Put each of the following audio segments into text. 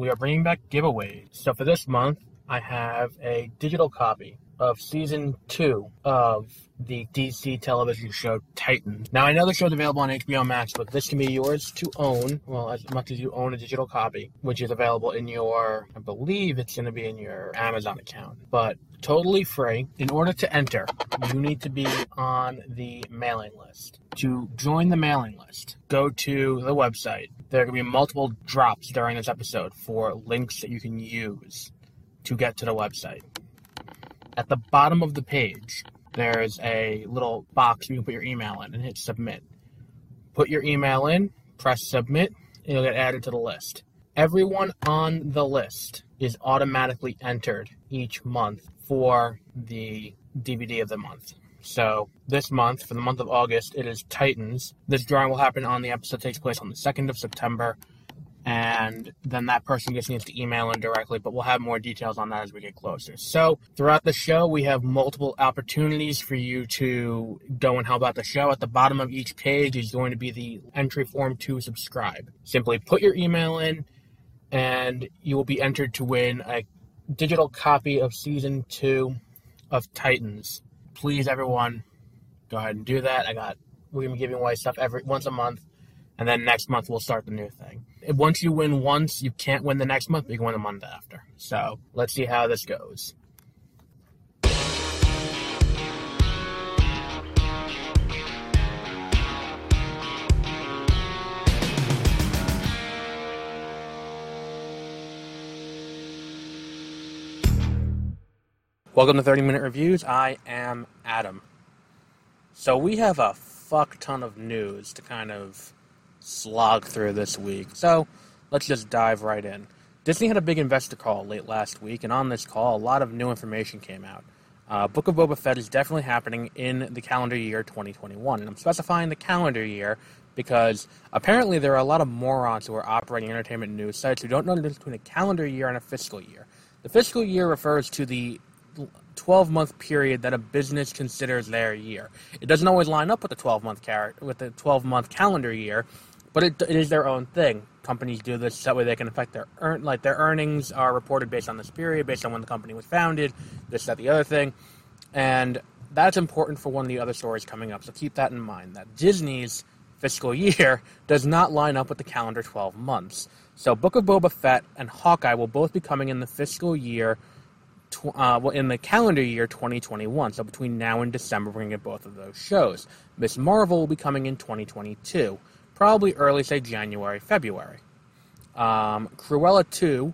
we are bringing back giveaways. So for this month, I have a digital copy of season two of the DC television show Titans. Now, I know the show's available on HBO Max, but this can be yours to own, well, as much as you own a digital copy, which is available in your, I believe it's going to be in your Amazon account, but totally free. In order to enter, you need to be on the mailing list. To join the mailing list, go to the website. There are going to be multiple drops during this episode for links that you can use to get to the website. At the bottom of the page, there's a little box you can put your email in and hit submit. Put your email in, press submit, and you'll get added to the list. Everyone on the list is automatically entered each month for the DVD of the month. So this month, for the month of August, it is Titans. This drawing will happen on the episode takes place on the 2nd of September and then that person just needs to email in directly, but we'll have more details on that as we get closer. So, throughout the show, we have multiple opportunities for you to go and help out the show. At the bottom of each page is going to be the entry form to subscribe. Simply put your email in, and you will be entered to win a digital copy of season two of Titans. Please, everyone, go ahead and do that. I got we're gonna be giving away stuff every once a month and then next month we'll start the new thing. Once you win once, you can't win the next month, but you can win the month after. So let's see how this goes. Welcome to 30 Minute Reviews. I am Adam. So we have a fuck ton of news to kind of slog through this week. So let's just dive right in. Disney had a big investor call late last week, and on this call, a lot of new information came out. Uh, Book of Boba Fett is definitely happening in the calendar year 2021, and I'm specifying the calendar year because apparently there are a lot of morons who are operating entertainment news sites who don't know the difference between a calendar year and a fiscal year. The fiscal year refers to the 12 month period that a business considers their year. It doesn't always line up with the 12 month car- with the 12 month calendar year, but it, it is their own thing. Companies do this that way they can affect their earn like their earnings are reported based on this period, based on when the company was founded, this that the other thing, and that's important for one of the other stories coming up. So keep that in mind. That Disney's fiscal year does not line up with the calendar 12 months. So Book of Boba Fett and Hawkeye will both be coming in the fiscal year, tw- uh, well, in the calendar year 2021. So between now and December, we're going to get both of those shows. Miss Marvel will be coming in 2022 probably early, say January, February. Um, Cruella 2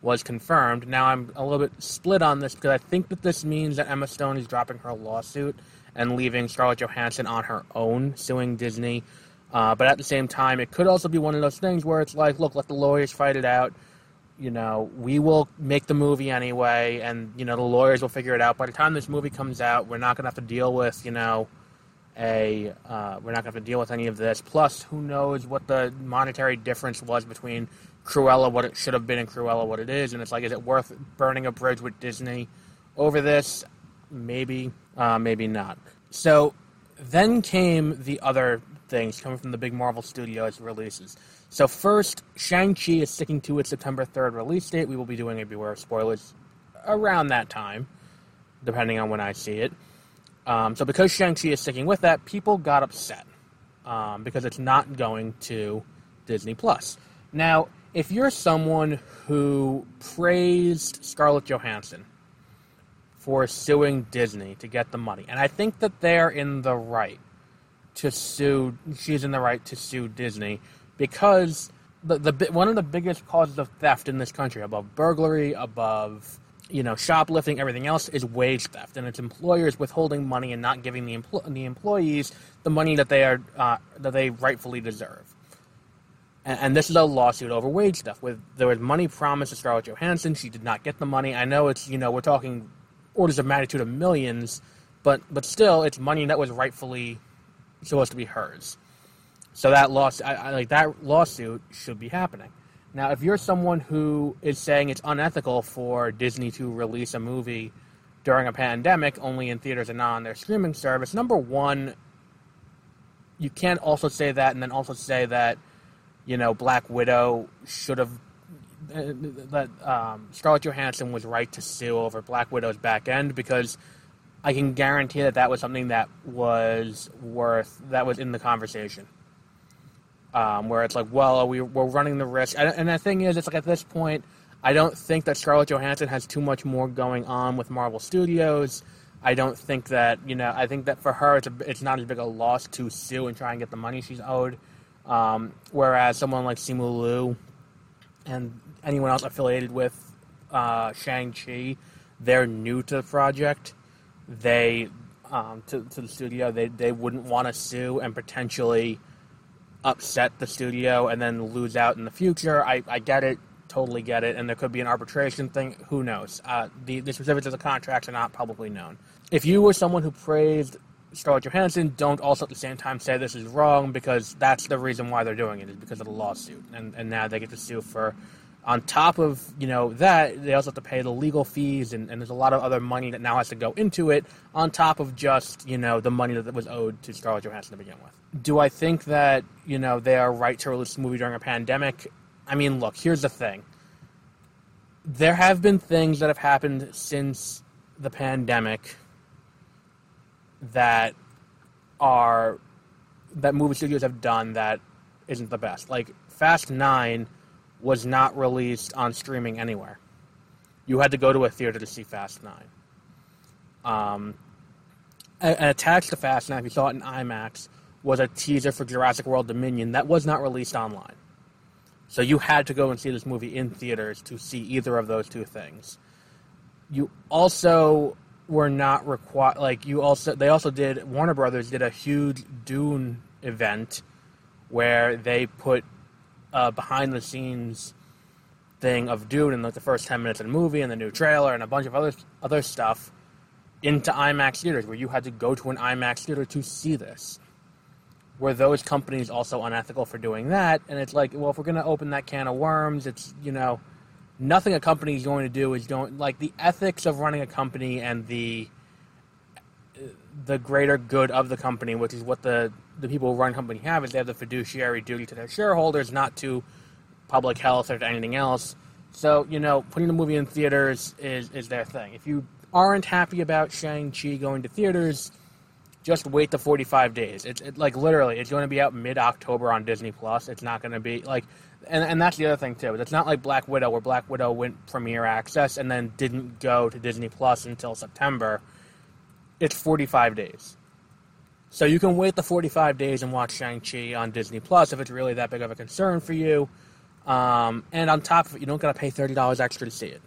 was confirmed. Now I'm a little bit split on this because I think that this means that Emma Stone is dropping her lawsuit and leaving Scarlett Johansson on her own, suing Disney. Uh, but at the same time, it could also be one of those things where it's like, look, let the lawyers fight it out. You know, we will make the movie anyway, and you know the lawyers will figure it out. By the time this movie comes out, we're not going to have to deal with you know a uh, we're not going to have to deal with any of this. Plus, who knows what the monetary difference was between Cruella, what it should have been, and Cruella, what it is. And it's like, is it worth burning a bridge with Disney over this? Maybe, uh, maybe not. So then came the other things coming from the big Marvel Studios releases. So first, Shang-Chi is sticking to its September 3rd release date. We will be doing a Beware of Spoilers around that time, depending on when I see it. Um, so because Shang-Chi is sticking with that, people got upset um, because it's not going to Disney Plus. Now, if you're someone who praised Scarlett Johansson for suing Disney to get the money, and I think that they're in the right to sue, she's in the right to sue Disney because the, the one of the biggest causes of theft in this country, above burglary, above you know, shoplifting, everything else is wage theft, and it's employers withholding money and not giving the, empl- the employees the money that they are uh, that they rightfully deserve. And, and, this is a lawsuit over wage theft. With there was money promised to Scarlett Johansson, she did not get the money. I know it's you know we're talking orders of magnitude of millions, but but still, it's money that was rightfully supposed to be hers. So that loss, I, I, like that lawsuit, should be happening. Now, if you're someone who is saying it's unethical for Disney to release a movie during a pandemic only in theaters and not on their streaming service, number one, you can't also say that and then also say that, you know, Black Widow should have uh, that um, Scarlett Johansson was right to sue over Black Widow's back end because I can guarantee that that was something that was worth that was in the conversation. Um, where it's like, well, we, we're running the risk, and, and the thing is, it's like at this point, I don't think that Scarlett Johansson has too much more going on with Marvel Studios. I don't think that you know. I think that for her, it's a, it's not as big a loss to sue and try and get the money she's owed. Um, whereas someone like Simu Liu and anyone else affiliated with uh, Shang Chi, they're new to the project. They um, to, to the studio. They they wouldn't want to sue and potentially upset the studio and then lose out in the future. I, I get it, totally get it, and there could be an arbitration thing. Who knows? Uh, the the specifics of the contracts are not publicly known. If you were someone who praised Scarlett Johansson, don't also at the same time say this is wrong because that's the reason why they're doing it is because of the lawsuit, and and now they get to sue for. On top of you know that, they also have to pay the legal fees, and, and there's a lot of other money that now has to go into it. On top of just you know the money that was owed to Scarlett Johansson to begin with. Do I think that you know they are right to release the movie during a pandemic? I mean, look, here's the thing. There have been things that have happened since the pandemic that are that movie studios have done that isn't the best. Like Fast Nine was not released on streaming anywhere. You had to go to a theater to see Fast Nine. Um, attached to Fast Nine, if you saw it in IMAX, was a teaser for Jurassic World Dominion that was not released online. So you had to go and see this movie in theaters to see either of those two things. You also were not required. Like you also, they also did. Warner Brothers did a huge Dune event where they put a behind the scenes thing of Dune in like the first ten minutes of the movie and the new trailer and a bunch of other other stuff into IMAX theaters, where you had to go to an IMAX theater to see this. Were those companies also unethical for doing that? And it's like, well, if we're going to open that can of worms, it's you know nothing a company is going to do is going like the ethics of running a company and the the greater good of the company, which is what the the people who run company have, is they have the fiduciary duty to their shareholders, not to public health or to anything else. So you know, putting the movie in theaters is is their thing. If you aren't happy about Shang Chi going to theaters, just wait the 45 days. It's it, like literally, it's going to be out mid October on Disney Plus. It's not going to be like and, and that's the other thing too. It's not like Black Widow, where Black Widow went premiere access and then didn't go to Disney Plus until September. It's 45 days. So you can wait the 45 days and watch Shang-Chi on Disney Plus if it's really that big of a concern for you. Um, and on top of it, you don't got to pay $30 extra to see it.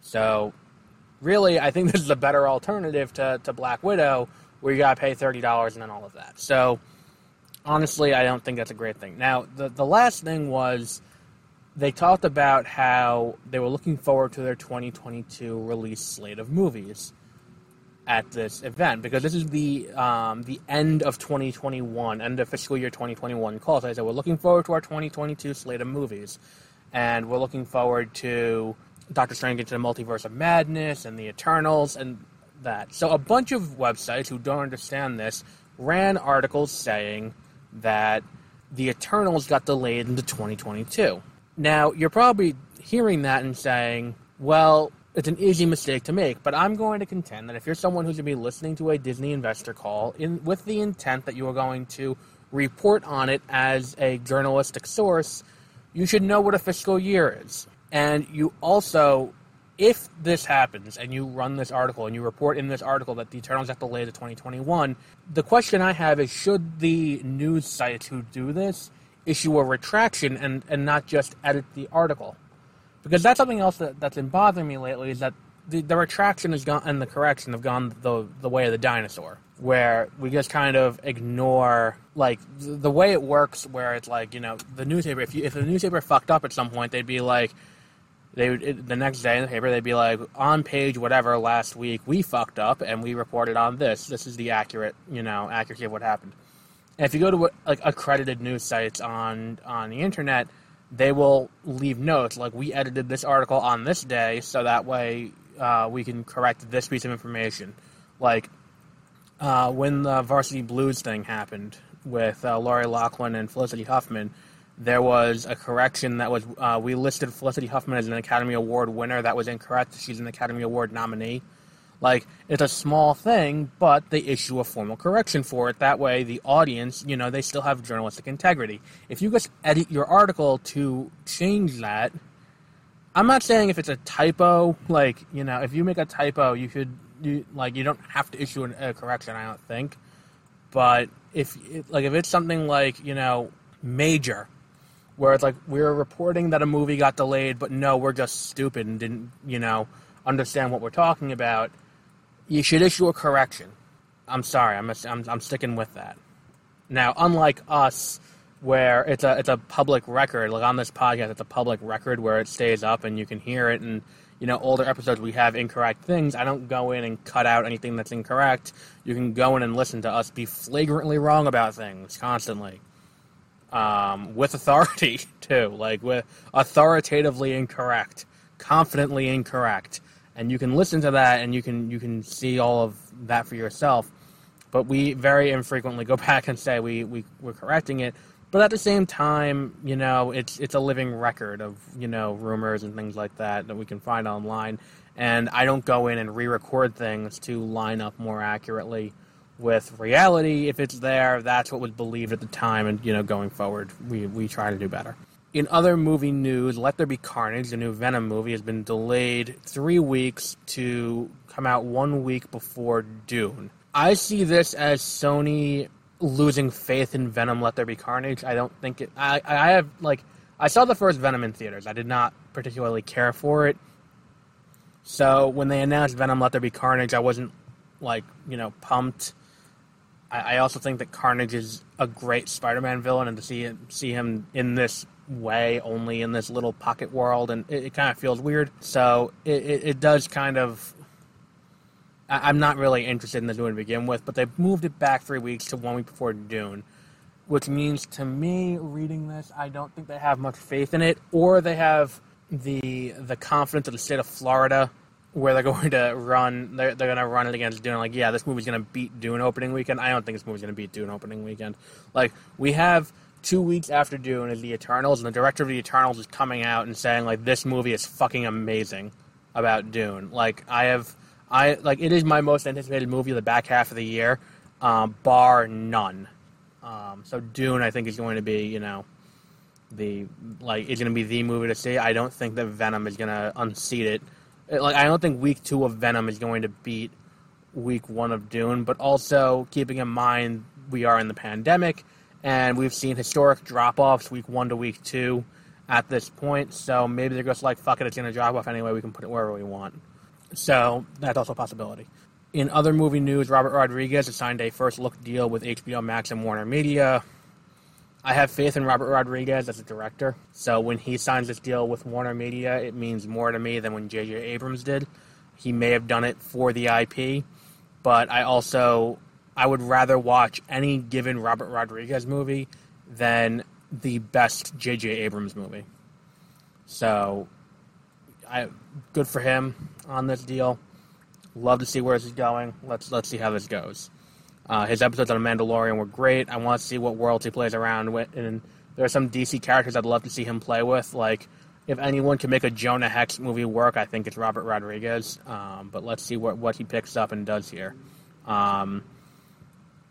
So, really, I think this is a better alternative to, to Black Widow, where you got to pay $30 and then all of that. So, honestly, I don't think that's a great thing. Now, the the last thing was they talked about how they were looking forward to their 2022 release slate of movies at this event because this is the um, the end of 2021, end of fiscal year 2021 call. So they said we're looking forward to our 2022 slate of movies, and we're looking forward to Doctor Strange into the Multiverse of Madness and the Eternals and that. So a bunch of websites who don't understand this ran articles saying that the Eternals got delayed into 2022. Now, you're probably hearing that and saying, well, it's an easy mistake to make, but I'm going to contend that if you're someone who's going to be listening to a Disney investor call in, with the intent that you are going to report on it as a journalistic source, you should know what a fiscal year is. And you also if this happens and you run this article and you report in this article that the Eternals have to delay to 2021, the question I have is should the news sites who do this issue a retraction and, and not just edit the article? Because that's something else that, that's been bothering me lately is that the, the retraction has gone and the correction have gone the, the way of the dinosaur, where we just kind of ignore like the, the way it works, where it's like you know the newspaper. If you, if the newspaper fucked up at some point, they'd be like, they would, the next day in the paper they'd be like on page whatever last week we fucked up and we reported on this this is the accurate you know accuracy of what happened and if you go to like accredited news sites on on the internet they will leave notes like we edited this article on this day so that way uh, we can correct this piece of information like uh, when the varsity blues thing happened with uh, Lori Loughlin and Felicity Huffman there was a correction that was uh, we listed Felicity Huffman as an Academy Award winner. That was incorrect. She's an Academy Award nominee. Like it's a small thing, but they issue a formal correction for it. That way, the audience, you know, they still have journalistic integrity. If you just edit your article to change that, I'm not saying if it's a typo, like you know, if you make a typo, you should you like you don't have to issue an, a correction. I don't think, but if like if it's something like you know major where it's like we're reporting that a movie got delayed, but no, we're just stupid and didn't, you know, understand what we're talking about. You should issue a correction. I'm sorry, I'm, I'm, I'm sticking with that. Now, unlike us, where it's a it's a public record, like on this podcast, it's a public record where it stays up and you can hear it. And you know, older episodes we have incorrect things. I don't go in and cut out anything that's incorrect. You can go in and listen to us be flagrantly wrong about things constantly um, with authority too, like with authoritatively incorrect, confidently incorrect, and you can listen to that and you can you can see all of that for yourself. But we very infrequently go back and say we, we we're correcting it. But at the same time, you know, it's it's a living record of you know rumors and things like that that we can find online. And I don't go in and re-record things to line up more accurately with reality. If it's there, that's what was believed at the time, and you know, going forward, we we try to do better. In other movie news, Let There Be Carnage, the new Venom movie, has been delayed three weeks to come out one week before Dune. I see this as Sony losing faith in Venom Let There Be Carnage. I don't think it. I, I have, like, I saw the first Venom in theaters. I did not particularly care for it. So when they announced Venom Let There Be Carnage, I wasn't, like, you know, pumped. I, also think that Carnage is a great Spider-Man villain, and to see him, see him in this way, only in this little pocket world, and it, it kind of feels weird. So it, it, it does kind of. I, I'm not really interested in the Dune to begin with, but they moved it back three weeks to one week before Dune, which means to me, reading this, I don't think they have much faith in it, or they have the the confidence of the state of Florida where they're going to run they're, they're going to run it against Dune like yeah this movie's going to beat Dune opening weekend I don't think this movie's going to beat Dune opening weekend like we have two weeks after Dune is the Eternals and the director of the Eternals is coming out and saying like this movie is fucking amazing about Dune. Like I have I like it is my most anticipated movie of the back half of the year um, bar none. Um, so Dune I think is going to be you know the like it's going to be the movie to see. I don't think that Venom is going to unseat it like I don't think week two of Venom is going to beat week one of Dune, but also keeping in mind we are in the pandemic and we've seen historic drop offs week one to week two at this point. So maybe they're just like, fuck it, it's going to drop off anyway. We can put it wherever we want. So that's also a possibility. In other movie news, Robert Rodriguez has signed a first look deal with HBO Max and Warner Media. I have faith in Robert Rodriguez as a director. So when he signs this deal with Warner Media, it means more to me than when J.J. Abrams did. He may have done it for the IP, but I also I would rather watch any given Robert Rodriguez movie than the best J.J. Abrams movie. So, I good for him on this deal. Love to see where this is going. Let's let's see how this goes. Uh, his episodes on Mandalorian were great. I want to see what worlds he plays around with, and there are some DC characters I'd love to see him play with. Like, if anyone can make a Jonah Hex movie work, I think it's Robert Rodriguez. Um, but let's see what what he picks up and does here. Um,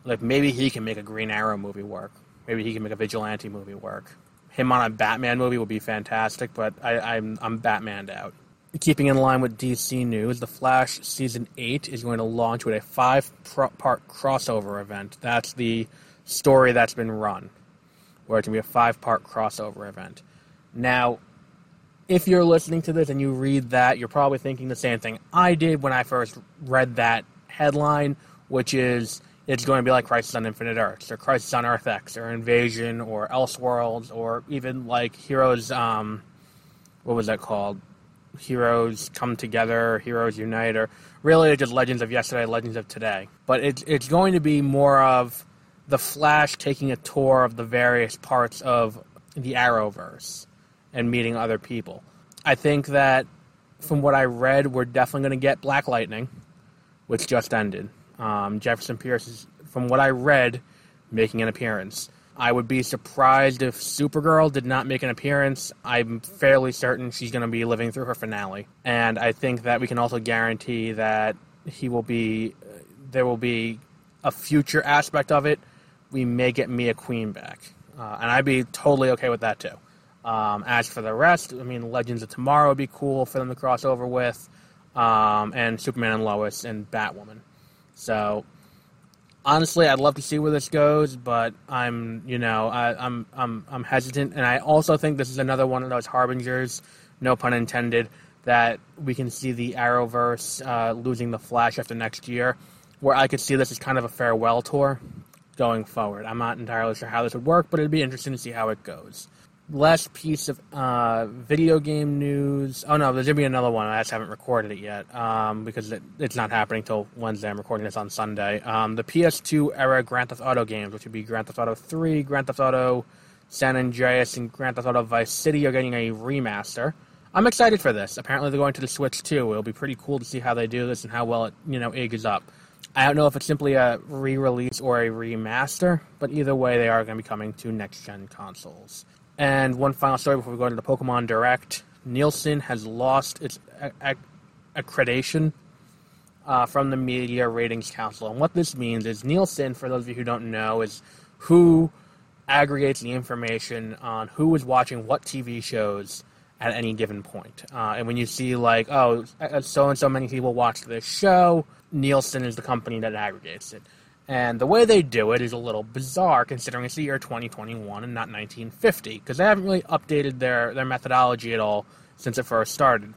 like maybe he can make a Green Arrow movie work. Maybe he can make a Vigilante movie work. Him on a Batman movie would be fantastic, but I, I'm I'm Batmaned out. Keeping in line with DC news, The Flash Season 8 is going to launch with a five part crossover event. That's the story that's been run, where it's going to be a five part crossover event. Now, if you're listening to this and you read that, you're probably thinking the same thing I did when I first read that headline, which is it's going to be like Crisis on Infinite Earths, or Crisis on Earth X, or Invasion, or Elseworlds, or even like Heroes. Um, what was that called? heroes come together, heroes unite, or really just Legends of Yesterday, Legends of Today. But it's it's going to be more of the Flash taking a tour of the various parts of the Arrowverse and meeting other people. I think that from what I read, we're definitely going to get Black Lightning, which just ended. Um, Jefferson Pierce is, from what I read, making an appearance. I would be surprised if Supergirl did not make an appearance. I'm fairly certain she's going to be living through her finale. And I think that we can also guarantee that he will be, there will be a future aspect of it. We may get Mia Queen back. Uh, and I'd be totally okay with that too. Um, as for the rest, I mean, Legends of Tomorrow would be cool for them to cross over with, um, and Superman and Lois and Batwoman. So honestly, I'd love to see where this goes, but I'm, you know, I, I'm, I'm, I'm hesitant, and I also think this is another one of those harbingers, no pun intended, that we can see the Arrowverse uh, losing the Flash after next year, where I could see this as kind of a farewell tour going forward. I'm not entirely sure how this would work, but it'd be interesting to see how it goes last piece of uh, video game news. Oh no, there's gonna be another one. I just haven't recorded it yet um, because it, it's not happening till Wednesday. I'm recording this on Sunday. Um, the PS2 era Grand Theft Auto games, which would be Grand Theft Auto 3, Grand Theft Auto San Andreas, and Grand Theft Auto Vice City, are getting a remaster. I'm excited for this. Apparently, they're going to the Switch too. It'll be pretty cool to see how they do this and how well it you know ages up. I don't know if it's simply a re-release or a remaster, but either way, they are going to be coming to next-gen consoles. And one final story before we go into the Pokemon Direct. Nielsen has lost its accreditation uh, from the Media Ratings Council. And what this means is Nielsen, for those of you who don't know, is who aggregates the information on who is watching what TV shows at any given point. Uh, and when you see, like, oh, so and so many people watch this show, Nielsen is the company that aggregates it. And the way they do it is a little bizarre considering it's the year 2021 and not 1950, because they haven't really updated their, their methodology at all since it first started.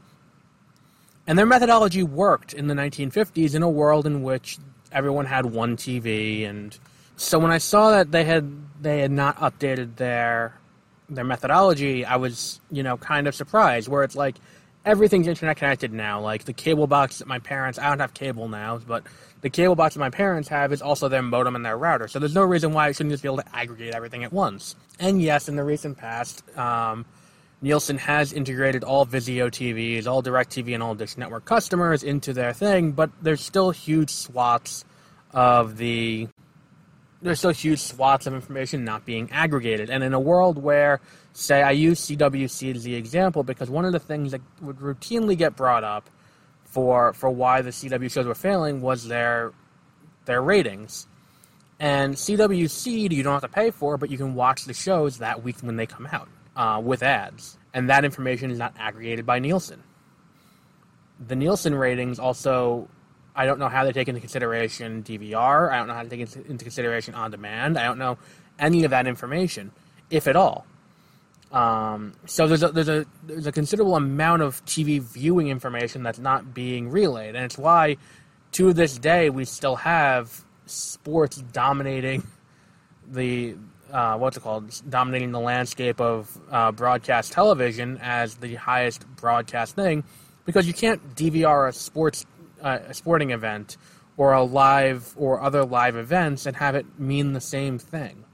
And their methodology worked in the 1950s in a world in which everyone had one TV and so when I saw that they had they had not updated their their methodology, I was, you know, kind of surprised where it's like everything's internet connected now. Like the cable box that my parents I don't have cable now, but the cable box that my parents have is also their modem and their router. So there's no reason why I shouldn't just be able to aggregate everything at once. And yes, in the recent past, um, Nielsen has integrated all Vizio TVs, all DirecTV, and all Dish Network customers into their thing, but there's still huge swaths of the there's still huge swaths of information not being aggregated. And in a world where, say, I use CWC as the example because one of the things that would routinely get brought up for for why the CW shows were failing was their their ratings. And CWC you don't have to pay for, but you can watch the shows that week when they come out uh, with ads, and that information is not aggregated by Nielsen. The Nielsen ratings also, I don't know how they take into consideration DVR. I don't know how to take into consideration on demand. I don't know any of that information, if at all. Um, so there's a, there's a there's a considerable amount of TV viewing information that's not being relayed, and it's why to this day we still have sports dominating the uh, what's it called? Dominating the landscape of uh, broadcast television as the highest broadcast thing because you can't DVR a sports uh, a sporting event or a live or other live events and have it mean the same thing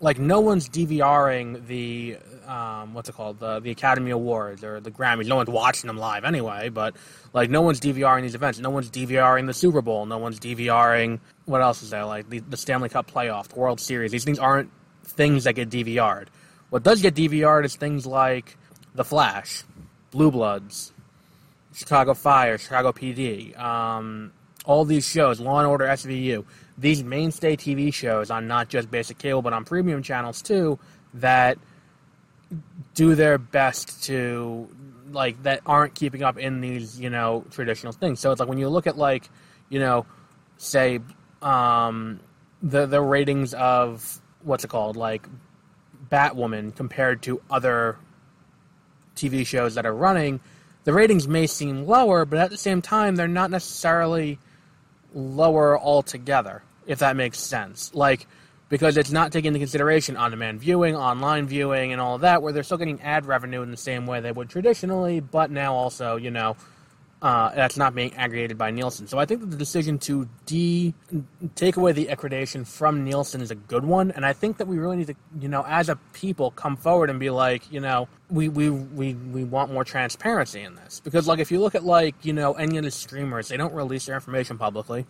like no one's DVRing the um, what's it called the the Academy Awards or the Grammys. No one's watching them live anyway. But like no one's DVRing these events. No one's DVRing the Super Bowl. No one's DVRing what else is there like the, the Stanley Cup playoff, the World Series. These things aren't things that get DVR'd. What does get DVR'd is things like The Flash, Blue Bloods, Chicago Fire, Chicago PD, um, all these shows, Law and Order, SVU these mainstay TV shows on not just basic cable but on premium channels too that do their best to like that aren't keeping up in these you know traditional things. So it's like when you look at like you know say um, the the ratings of what's it called like Batwoman compared to other TV shows that are running, the ratings may seem lower, but at the same time they're not necessarily lower altogether if that makes sense. Like, because it's not taking into consideration on demand viewing, online viewing, and all of that, where they're still getting ad revenue in the same way they would traditionally, but now also, you know, uh, that's not being aggregated by Nielsen. So I think that the decision to de take away the accreditation from Nielsen is a good one, and I think that we really need to, you know, as a people, come forward and be like, you know, we we we, we want more transparency in this because, like, if you look at like you know any of the streamers, they don't release their information publicly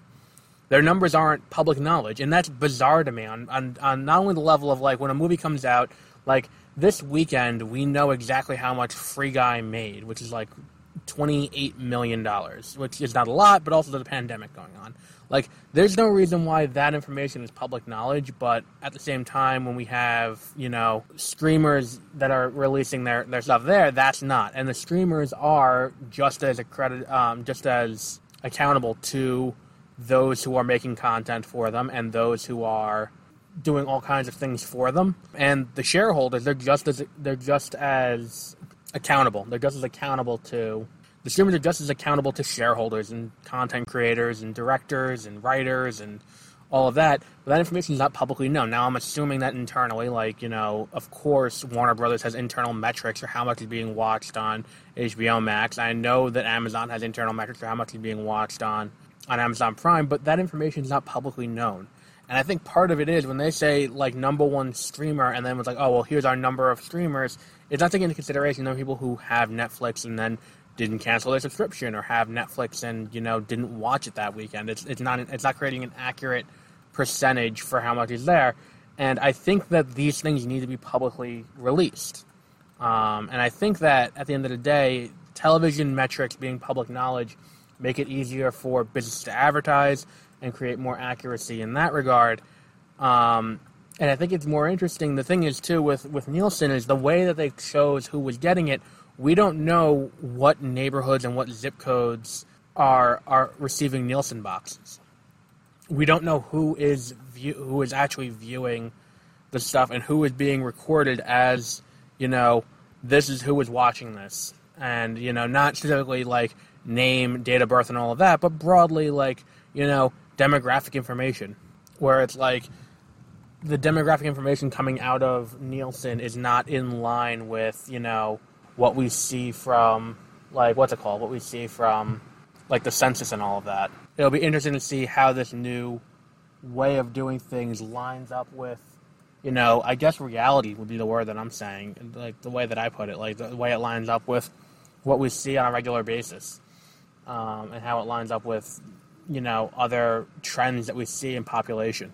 their numbers aren't public knowledge, and that's bizarre to me. On, on on not only the level of like when a movie comes out, like this weekend, we know exactly how much Free Guy made, which is like twenty eight million dollars, which is not a lot, but also a pandemic going on. Like, there's no reason why that information is public knowledge, but at the same time, when we have, you know, streamers that are releasing their, their stuff there, that's not. And the streamers are just as accredited, um, just as accountable to those who are making content for them and those who are doing all kinds of things for them. And the shareholders, they're just as they're just as accountable. They're just as accountable to the streamers are just as accountable to shareholders and content creators and directors and writers and all of that. But that information is not publicly known. Now I'm assuming that internally, like you know, of course, Warner Brothers has internal metrics for how much is being watched on HBO Max. I know that Amazon has internal metrics for how much is being watched on on Amazon Prime, but that information is not publicly known. And I think part of it is when they say like number one streamer, and then it's like, oh well, here's our number of streamers. It's not taking into consideration the people who have Netflix and then didn't cancel their subscription or have Netflix and you know didn't watch it that weekend. It's it's not it's not creating an accurate percentage for how much is there, and I think that these things need to be publicly released. Um, and I think that at the end of the day, television metrics being public knowledge make it easier for business to advertise and create more accuracy in that regard. Um, and I think it's more interesting. The thing is too with with Nielsen is the way that they chose who was getting it we don't know what neighborhoods and what zip codes are are receiving Nielsen boxes. We don't know who is view, who is actually viewing the stuff and who is being recorded as you know this is who is watching this and you know not specifically like name date of birth and all of that but broadly like you know demographic information where it's like the demographic information coming out of Nielsen is not in line with you know what we see from like what's it called? What we see from like the census and all of that. It'll be interesting to see how this new way of doing things lines up with you know, I guess reality would be the word that I'm saying, like the way that I put it, like the way it lines up with what we see on a regular basis, um, and how it lines up with, you know, other trends that we see in population.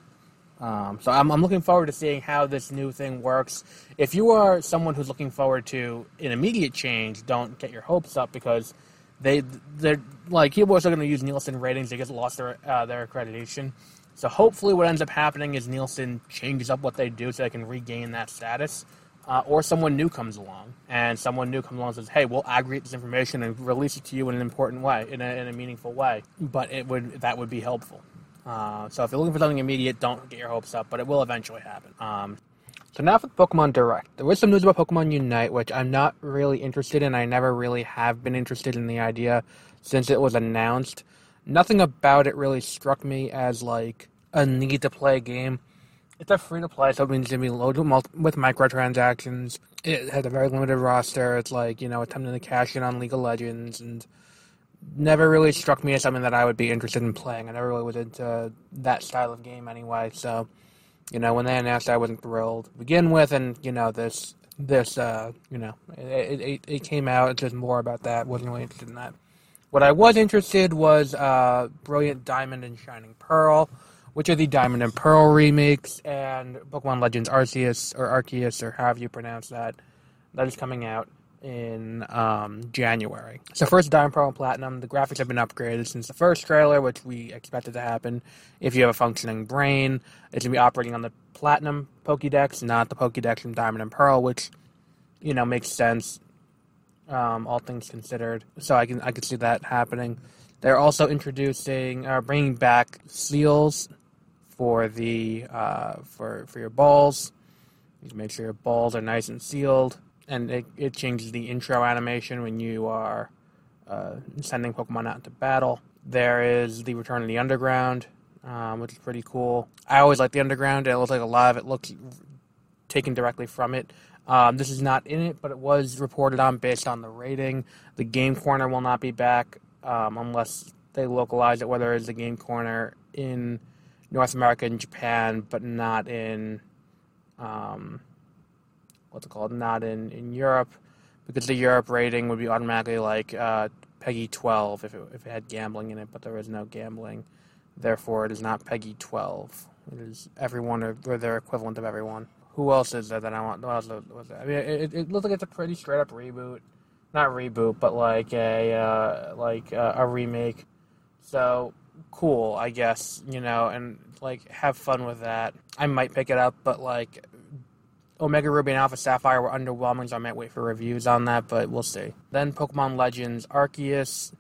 Um, so I'm, I'm looking forward to seeing how this new thing works. If you are someone who's looking forward to an immediate change, don't get your hopes up because they they're like people are going to use Nielsen ratings. They just lost their uh, their accreditation. So hopefully, what ends up happening is Nielsen changes up what they do so they can regain that status. Uh, or someone new comes along, and someone new comes along and says, "Hey, we'll aggregate this information and release it to you in an important way, in a, in a meaningful way." But it would that would be helpful. Uh, so if you're looking for something immediate, don't get your hopes up, but it will eventually happen. Um, so now for the Pokemon Direct. There was some news about Pokemon Unite, which I'm not really interested in. I never really have been interested in the idea since it was announced. Nothing about it really struck me as like a need to play game. It's a free to play, so it means gonna be loaded with microtransactions. It has a very limited roster. It's like you know attempting to cash in on League of Legends and never really struck me as something that I would be interested in playing. I never really was into that style of game anyway. So, you know, when they announced, I wasn't thrilled to begin with, and you know, this this uh, you know, it, it, it came out. It's just more about that. wasn't really interested in that. What I was interested was uh, Brilliant Diamond and Shining Pearl, which are the Diamond and Pearl remakes, and Pokemon Legends Arceus or Arceus or however you pronounce that. That is coming out in um, January. So first Diamond Pearl and Platinum, the graphics have been upgraded since the first trailer, which we expected to happen. If you have a functioning brain, it's gonna be operating on the Platinum Pokédex, not the Pokédex from Diamond and Pearl, which you know makes sense, um, all things considered. So I can I can see that happening. They're also introducing, uh, bringing back seals for the uh, for for your balls. You make sure your balls are nice and sealed and it, it changes the intro animation when you are uh, sending Pokemon out into battle. There is the Return of the Underground, um, which is pretty cool. I always like the Underground. It looks like a lot of it looks taken directly from it. Um, this is not in it, but it was reported on based on the rating. The Game Corner will not be back um, unless they localize it, whether it's the Game Corner in North America and Japan, but not in um, what's it called, not in, in Europe, because the Europe rating would be automatically like uh, PEGI 12 if it, if it had gambling in it, but there is no gambling Therefore, it is not PEGI 12. It is everyone or, or their equivalent of everyone. Who else is there that I want? What else was there? I mean, it, it looks like it's a pretty straight up reboot, not reboot, but like a uh, like uh, a remake. So cool, I guess you know, and like have fun with that. I might pick it up, but like Omega Ruby and Alpha Sapphire were underwhelming, so I might wait for reviews on that, but we'll see. Then Pokemon Legends Arceus,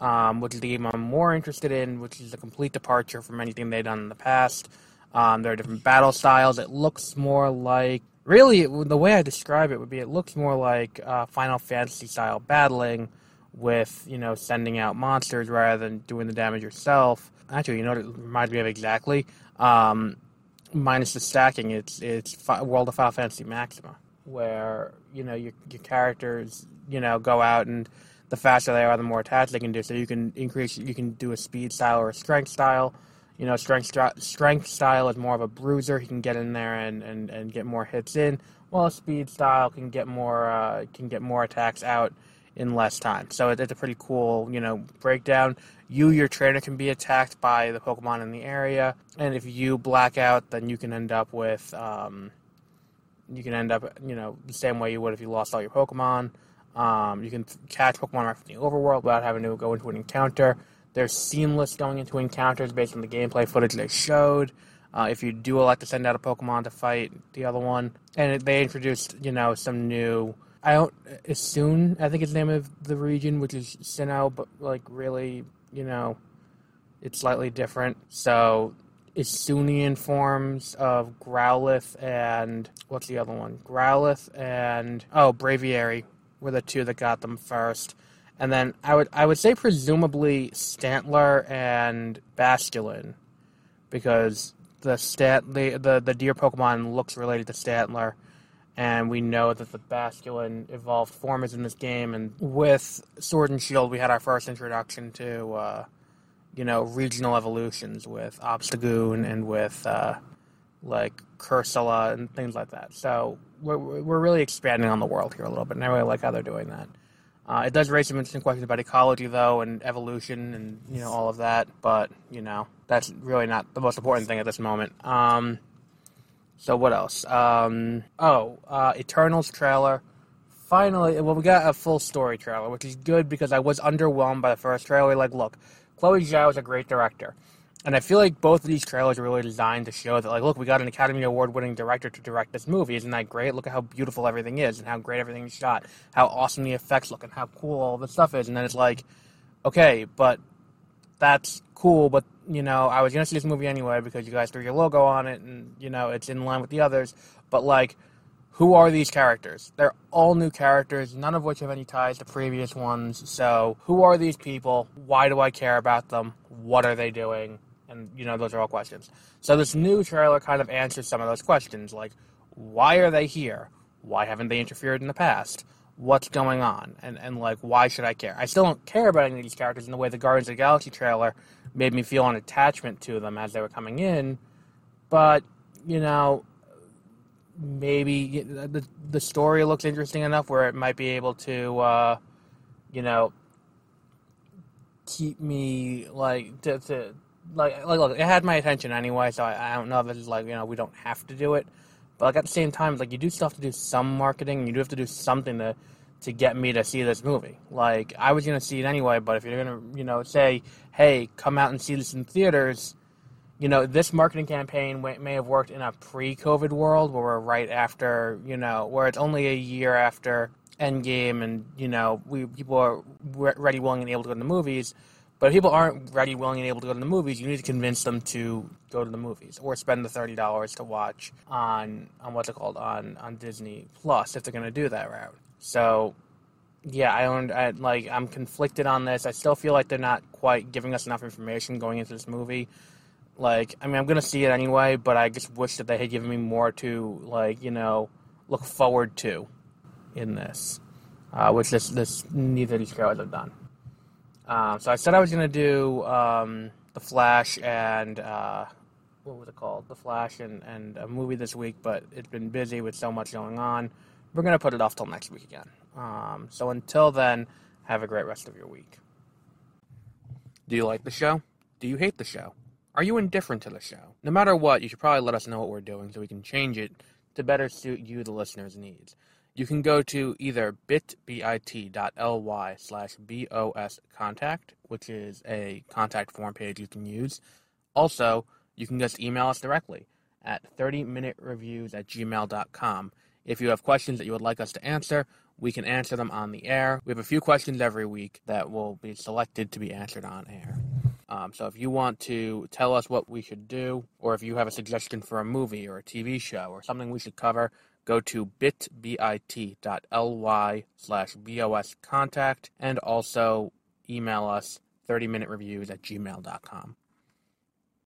um, which is the game I'm more interested in, which is a complete departure from anything they've done in the past. Um, there are different battle styles. It looks more like, really, it, the way I describe it would be it looks more like uh, Final Fantasy style battling with, you know, sending out monsters rather than doing the damage yourself. Actually, you know what it reminds me of exactly? Um, minus the stacking, it's it's World of Final Fantasy Maxima, where you know your your characters you know go out and the faster they are, the more attacks they can do. So you can increase, you can do a speed style or a strength style. You know, strength strength style is more of a bruiser. He can get in there and, and, and get more hits in. While a speed style can get more uh, can get more attacks out in less time. So it's a pretty cool, you know, breakdown. You, your trainer, can be attacked by the Pokemon in the area, and if you black out, then you can end up with, um, you can end up, you know, the same way you would if you lost all your Pokemon. Um, you can catch Pokemon right from the overworld without having to go into an encounter. They're seamless going into encounters based on the gameplay footage they showed. Uh, if you do elect to send out a Pokemon to fight the other one, and they introduced, you know, some new I don't. Isune, I think it's the name of the region, which is Sinnoh, but like really, you know, it's slightly different. So, Hisuian forms of Growlithe and what's the other one? Growlithe and oh, Braviary were the two that got them first. And then I would I would say presumably Stantler and Basculin, because the stat the, the the deer Pokemon looks related to Stantler and we know that the Basculin evolved form is in this game. And with Sword and Shield, we had our first introduction to, uh, you know, regional evolutions with Obstagoon and with uh, like Cursola and things like that. So we're, we're really expanding on the world here a little bit, and I really like how they're doing that. Uh, it does raise some interesting questions about ecology, though, and evolution, and you know all of that. But you know that's really not the most important thing at this moment. Um, so what else? Um, oh, uh, Eternals trailer. Finally, well, we got a full story trailer, which is good because I was underwhelmed by the first trailer. Like, look, Chloe Zhao is a great director. And I feel like both of these trailers are really designed to show that, like, look, we got an Academy Award winning director to direct this movie. Isn't that great? Look at how beautiful everything is and how great everything is shot, how awesome the effects look, and how cool all the stuff is. And then it's like, okay, but that's cool, but you know, I was gonna see this movie anyway because you guys threw your logo on it, and you know, it's in line with the others. But like, who are these characters? They're all new characters, none of which have any ties to previous ones. So, who are these people? Why do I care about them? What are they doing? And you know, those are all questions. So this new trailer kind of answers some of those questions, like, why are they here? Why haven't they interfered in the past? What's going on and, and like why should I care? I still don't care about any of these characters in the way the Guardians of the Galaxy trailer made me feel an attachment to them as they were coming in, but you know maybe the the story looks interesting enough where it might be able to uh, you know keep me like to, to like like look it had my attention anyway so I, I don't know if it's like you know we don't have to do it but like at the same time, like you do still have to do some marketing. And you do have to do something to to get me to see this movie. Like I was gonna see it anyway, but if you're gonna, you know, say, hey, come out and see this in theaters, you know, this marketing campaign may have worked in a pre-COVID world where we're right after, you know, where it's only a year after Endgame, and you know, we people are ready, willing, and able to go to the movies. But if people aren't ready, willing, and able to go to the movies, you need to convince them to go to the movies or spend the thirty dollars to watch on on what's it called on on Disney Plus if they're going to do that route. So, yeah, I owned I, like I'm conflicted on this. I still feel like they're not quite giving us enough information going into this movie. Like, I mean, I'm going to see it anyway, but I just wish that they had given me more to like you know look forward to in this, uh, which this this neither of these trailers have done. Um, so I said I was going to do um, The Flash and uh, what was it called? The Flash and, and a movie this week, but it's been busy with so much going on. We're going to put it off till next week again. Um, so until then, have a great rest of your week. Do you like the show? Do you hate the show? Are you indifferent to the show? No matter what, you should probably let us know what we're doing so we can change it to better suit you, the listener's needs. You can go to either bit.ly slash BOS contact, which is a contact form page you can use. Also, you can just email us directly at 30minutereviews at gmail.com. If you have questions that you would like us to answer, we can answer them on the air. We have a few questions every week that will be selected to be answered on air. Um, so if you want to tell us what we should do, or if you have a suggestion for a movie or a TV show or something we should cover, go to bit.ly slash bos contact and also email us 30minutereviews at gmail.com.